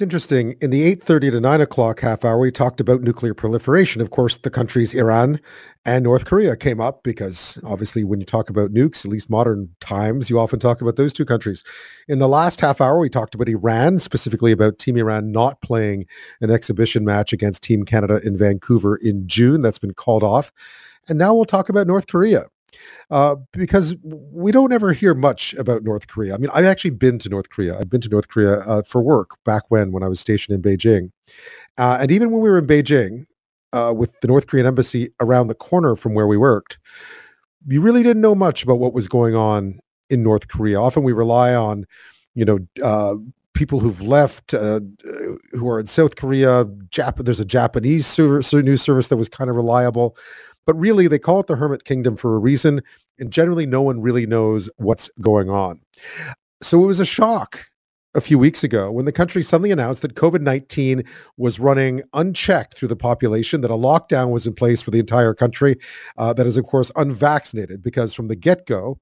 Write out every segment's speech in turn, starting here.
It's interesting. In the 8.30 to 9 o'clock half hour, we talked about nuclear proliferation. Of course, the countries Iran and North Korea came up because obviously when you talk about nukes, at least modern times, you often talk about those two countries. In the last half hour, we talked about Iran, specifically about Team Iran not playing an exhibition match against Team Canada in Vancouver in June. That's been called off. And now we'll talk about North Korea uh, because we don't ever hear much about North Korea. I mean, I've actually been to North Korea. I've been to North Korea uh, for work back when when I was stationed in Beijing, uh, and even when we were in Beijing uh, with the North Korean embassy around the corner from where we worked, you really didn't know much about what was going on in North Korea. Often we rely on, you know uh, people who've left who are in South Korea. Jap- there's a Japanese news service that was kind of reliable. But really, they call it the Hermit Kingdom for a reason. And generally, no one really knows what's going on. So it was a shock a few weeks ago when the country suddenly announced that COVID 19 was running unchecked through the population, that a lockdown was in place for the entire country, uh, that is, of course, unvaccinated, because from the get go,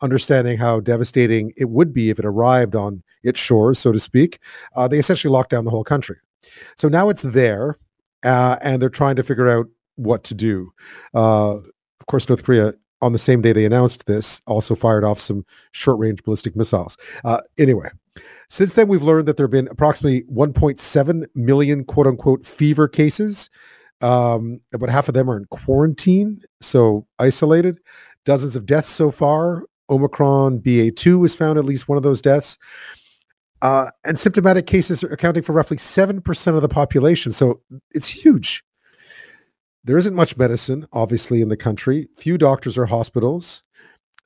understanding how devastating it would be if it arrived on its shores, so to speak, uh, they essentially locked down the whole country. So now it's there, uh, and they're trying to figure out what to do. Uh, of course, North Korea, on the same day they announced this, also fired off some short range ballistic missiles. Uh, anyway, since then, we've learned that there have been approximately 1.7 million quote unquote fever cases. Um, about half of them are in quarantine, so isolated. Dozens of deaths so far. Omicron BA2 was found at least one of those deaths. Uh, and symptomatic cases are accounting for roughly 7% of the population. So it's huge. There isn't much medicine, obviously, in the country. Few doctors or hospitals.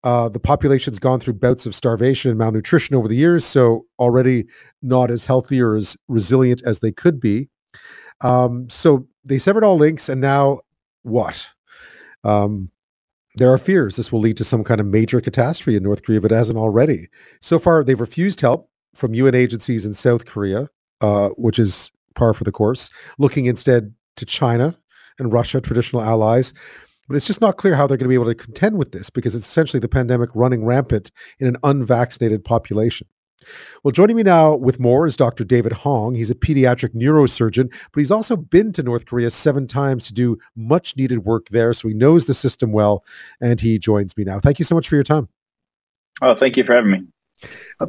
Uh, the population's gone through bouts of starvation and malnutrition over the years, so already not as healthy or as resilient as they could be. Um, so they severed all links, and now what? Um, there are fears this will lead to some kind of major catastrophe in North Korea if it hasn't already. So far, they've refused help from UN agencies in South Korea, uh, which is par for the course, looking instead to China and Russia, traditional allies. But it's just not clear how they're going to be able to contend with this because it's essentially the pandemic running rampant in an unvaccinated population. Well, joining me now with more is Dr. David Hong. He's a pediatric neurosurgeon, but he's also been to North Korea seven times to do much needed work there. So he knows the system well, and he joins me now. Thank you so much for your time. Oh, thank you for having me. Uh,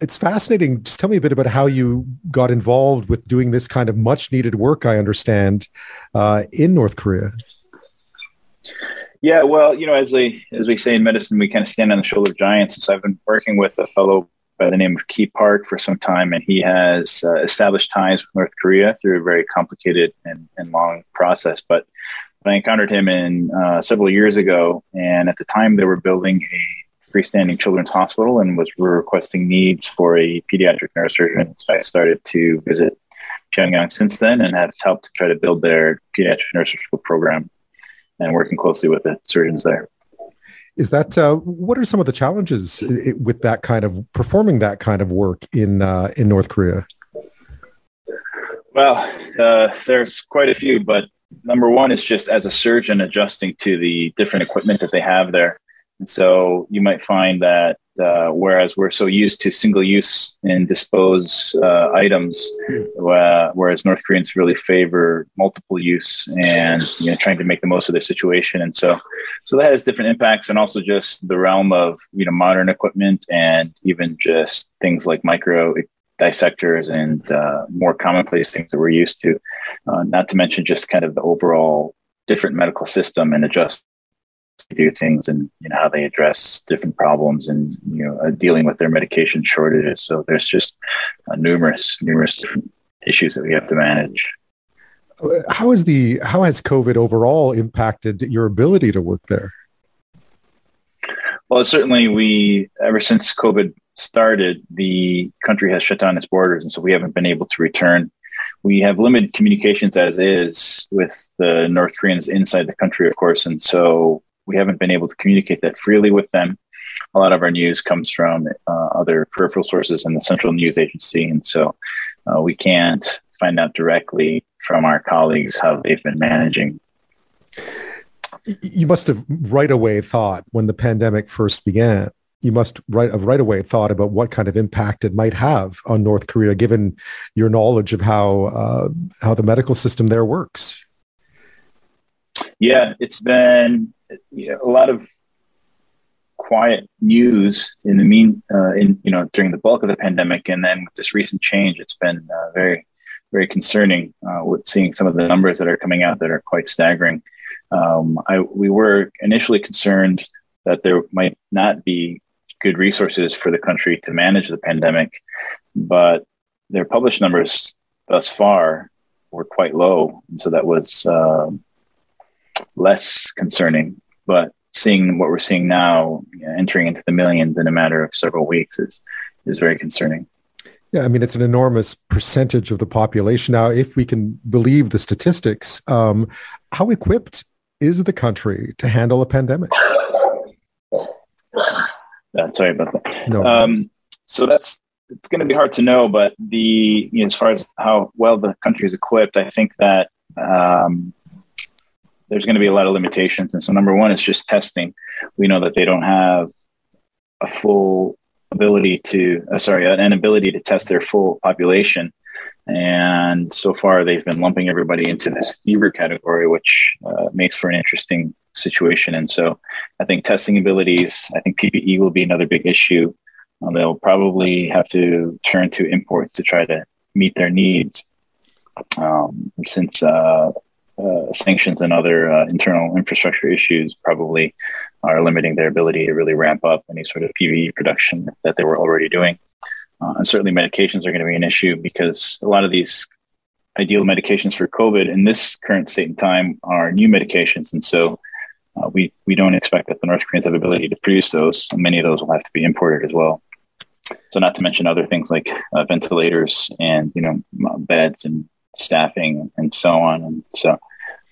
it's fascinating. Just tell me a bit about how you got involved with doing this kind of much needed work. I understand uh, in North Korea. Yeah, well, you know, as we, as we say in medicine, we kind of stand on the shoulder of giants. So I've been working with a fellow by the name of Kee Park for some time, and he has uh, established ties with North Korea through a very complicated and, and long process. But I encountered him in uh, several years ago, and at the time they were building a freestanding children's hospital and was requesting needs for a pediatric neurosurgeon. So I started to visit Pyongyang since then and have helped try to build their pediatric neurosurgical program and working closely with the surgeons there. Is that uh, what are some of the challenges with that kind of performing that kind of work in uh, in North Korea? Well, uh, there's quite a few, but number one is just as a surgeon adjusting to the different equipment that they have there. And so you might find that uh, whereas we're so used to single use and dispose uh, items, uh, whereas North Koreans really favor multiple use and you know trying to make the most of their situation. And so, so that has different impacts, and also just the realm of you know modern equipment and even just things like micro dissectors and uh, more commonplace things that we're used to. Uh, not to mention just kind of the overall different medical system and adjust do things and you know how they address different problems and you know uh, dealing with their medication shortages. So there's just uh, numerous numerous issues that we have to manage. How is the how has covid overall impacted your ability to work there? Well certainly we ever since covid started the country has shut down its borders and so we haven't been able to return. We have limited communications as is with the North Koreans inside the country, of course, and so we haven't been able to communicate that freely with them. A lot of our news comes from uh, other peripheral sources and the Central News Agency, and so uh, we can't find out directly from our colleagues how they've been managing. You must have right away thought when the pandemic first began, you must right right away thought about what kind of impact it might have on North Korea, given your knowledge of how uh, how the medical system there works. Yeah, it's been you know, a lot of quiet news in the mean uh, in you know during the bulk of the pandemic, and then with this recent change, it's been uh, very very concerning uh, with seeing some of the numbers that are coming out that are quite staggering. Um, I, we were initially concerned that there might not be good resources for the country to manage the pandemic, but their published numbers thus far were quite low, and so that was uh, less concerning. But seeing what we're seeing now, you know, entering into the millions in a matter of several weeks, is is very concerning. Yeah, I mean, it's an enormous percentage of the population. Now, if we can believe the statistics, um, how equipped is the country to handle a pandemic? Uh, sorry about that. No. Um, so that's it's going to be hard to know, but the you know, as far as how well the country is equipped, I think that um, there's going to be a lot of limitations. And so, number one is just testing. We know that they don't have a full ability to, uh, sorry, an ability to test their full population. And so far, they've been lumping everybody into this fever category, which uh, makes for an interesting situation. And so, I think testing abilities, I think PPE will be another big issue. Uh, they'll probably have to turn to imports to try to meet their needs. Um, since uh, uh, sanctions and other uh, internal infrastructure issues probably are limiting their ability to really ramp up any sort of PPE production that they were already doing. Uh, and certainly, medications are going to be an issue because a lot of these ideal medications for COVID in this current state and time are new medications, and so uh, we we don't expect that the North Koreans have the ability to produce those. Many of those will have to be imported as well. So, not to mention other things like uh, ventilators and you know beds and staffing and so on. And so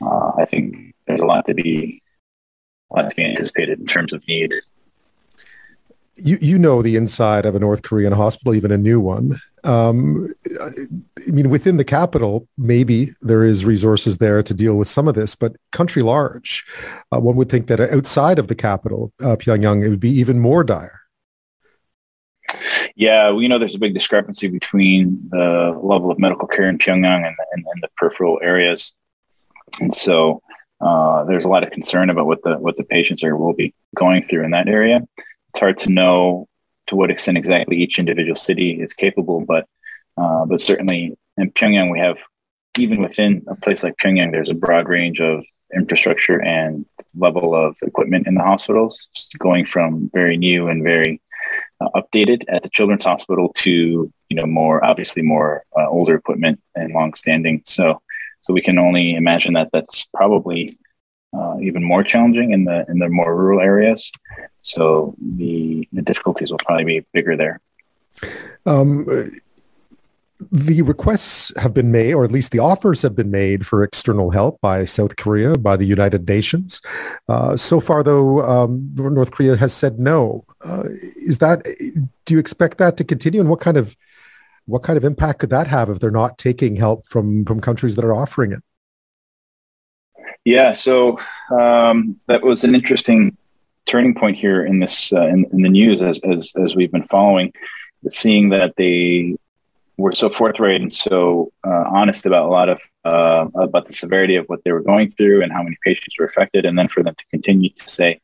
uh, I think there's a lot to be a lot to be anticipated in terms of need. You you know the inside of a North Korean hospital, even a new one. Um, I mean, within the capital, maybe there is resources there to deal with some of this, but country large, uh, one would think that outside of the capital, uh, Pyongyang, it would be even more dire. Yeah, we know there's a big discrepancy between the level of medical care in Pyongyang and, and, and the peripheral areas, and so uh, there's a lot of concern about what the what the patients are will be going through in that area. It's hard to know to what extent exactly each individual city is capable, but uh, but certainly in Pyongyang we have even within a place like Pyongyang, there's a broad range of infrastructure and level of equipment in the hospitals, going from very new and very uh, updated at the Children's Hospital to you know more obviously more uh, older equipment and long-standing. So so we can only imagine that that's probably uh, even more challenging in the in the more rural areas. So the the difficulties will probably be bigger there. Um, the requests have been made, or at least the offers have been made for external help by South Korea, by the United Nations. Uh, so far, though, um, North Korea has said no. Uh, is that? Do you expect that to continue? And what kind of what kind of impact could that have if they're not taking help from from countries that are offering it? Yeah, so um, that was an interesting turning point here in this uh, in, in, the news as, as as we've been following, seeing that they were so forthright and so uh, honest about a lot of uh, about the severity of what they were going through and how many patients were affected, and then for them to continue to say, "Well,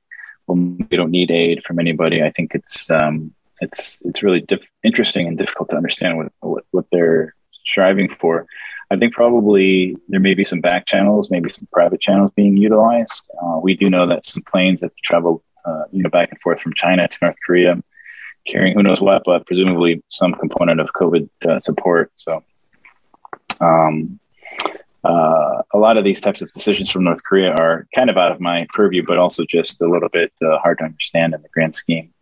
we don't need aid from anybody," I think it's um, it's it's really diff- interesting and difficult to understand what, what, what they're striving for. I think probably there may be some back channels, maybe some private channels being utilized. Uh, we do know that some planes that travel, uh, you know, back and forth from China to North Korea, carrying who knows what, but presumably some component of COVID uh, support. So, um, uh, a lot of these types of decisions from North Korea are kind of out of my purview, but also just a little bit uh, hard to understand in the grand scheme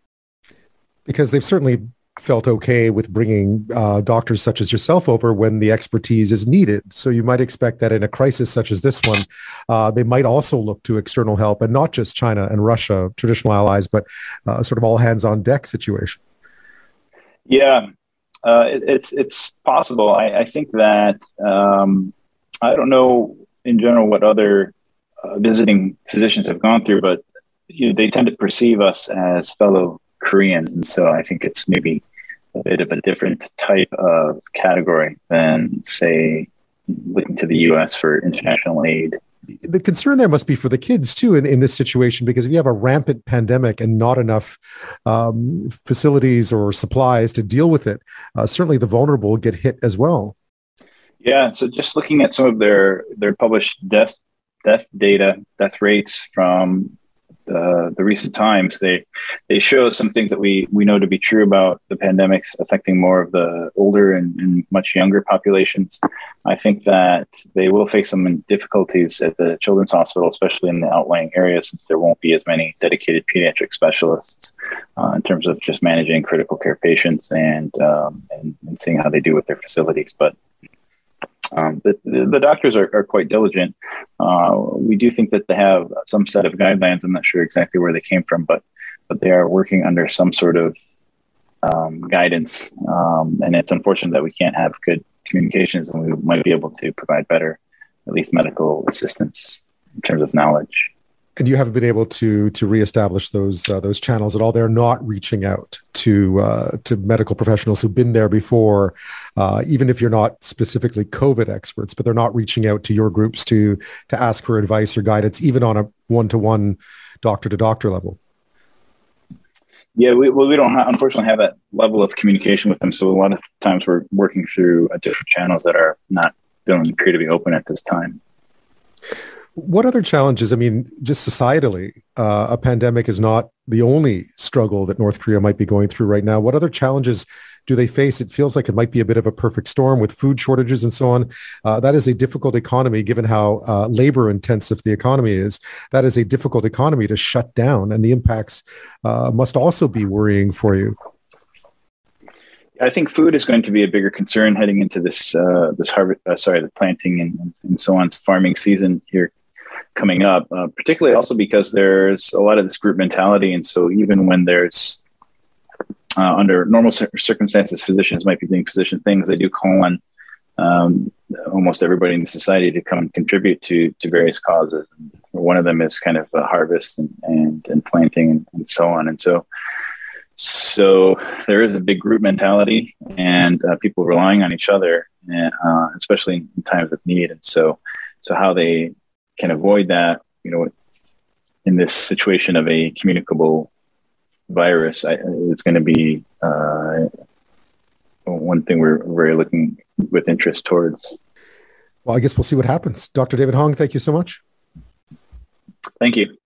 because they've certainly felt okay with bringing uh, doctors such as yourself over when the expertise is needed. So you might expect that in a crisis such as this one, uh, they might also look to external help and not just China and Russia, traditional allies, but uh, sort of all hands on deck situation. Yeah, uh, it, it's it's possible. I, I think that um, I don't know in general what other uh, visiting physicians have gone through, but you know, they tend to perceive us as fellow Koreans, and so I think it's maybe a bit of a different type of category than, say, looking to the U.S. for international aid. The concern there must be for the kids too in, in this situation because if you have a rampant pandemic and not enough um, facilities or supplies to deal with it, uh, certainly the vulnerable get hit as well. Yeah, so just looking at some of their their published death death data, death rates from the, the recent times, they they show some things that we we know to be true about the pandemics affecting more of the older and, and much younger populations. I think that they will face some difficulties at the children's hospital, especially in the outlying areas, since there won't be as many dedicated pediatric specialists uh, in terms of just managing critical care patients and, um, and, and seeing how they do with their facilities. But um, the, the, doctors are, are quite diligent. Uh, we do think that they have some set of guidelines. I'm not sure exactly where they came from, but but they are working under some sort of um, guidance. Um, and it's unfortunate that we can't have good communications, and we might be able to provide better, at least medical assistance in terms of knowledge and you haven't been able to to reestablish those uh, those channels at all. They're not reaching out to uh, to medical professionals who've been there before, uh, even if you're not specifically COVID experts. But they're not reaching out to your groups to to ask for advice or guidance, even on a one to one, doctor to doctor level. Yeah, we, well, we don't ha- unfortunately have that level of communication with them. So a lot of times we're working through different channels that are not feeling appear to be open at this time. What other challenges? I mean, just societally, uh, a pandemic is not the only struggle that North Korea might be going through right now. What other challenges do they face? It feels like it might be a bit of a perfect storm with food shortages and so on. Uh, that is a difficult economy, given how uh, labor intensive the economy is. That is a difficult economy to shut down, and the impacts uh, must also be worrying for you. I think food is going to be a bigger concern heading into this uh, this harvest. Uh, sorry, the planting and, and so on farming season here coming up, uh, particularly also because there's a lot of this group mentality. And so even when there's uh, under normal circumstances, physicians might be doing physician things, they do call on um, almost everybody in the society to come and contribute to, to various causes. One of them is kind of harvest and, and, and planting and, and, so on. And so, so there is a big group mentality and uh, people relying on each other, uh, especially in times of need. And so, so how they can avoid that, you know, in this situation of a communicable virus, I, it's going to be uh, one thing we're very looking with interest towards. Well, I guess we'll see what happens. Dr. David Hong, thank you so much. Thank you.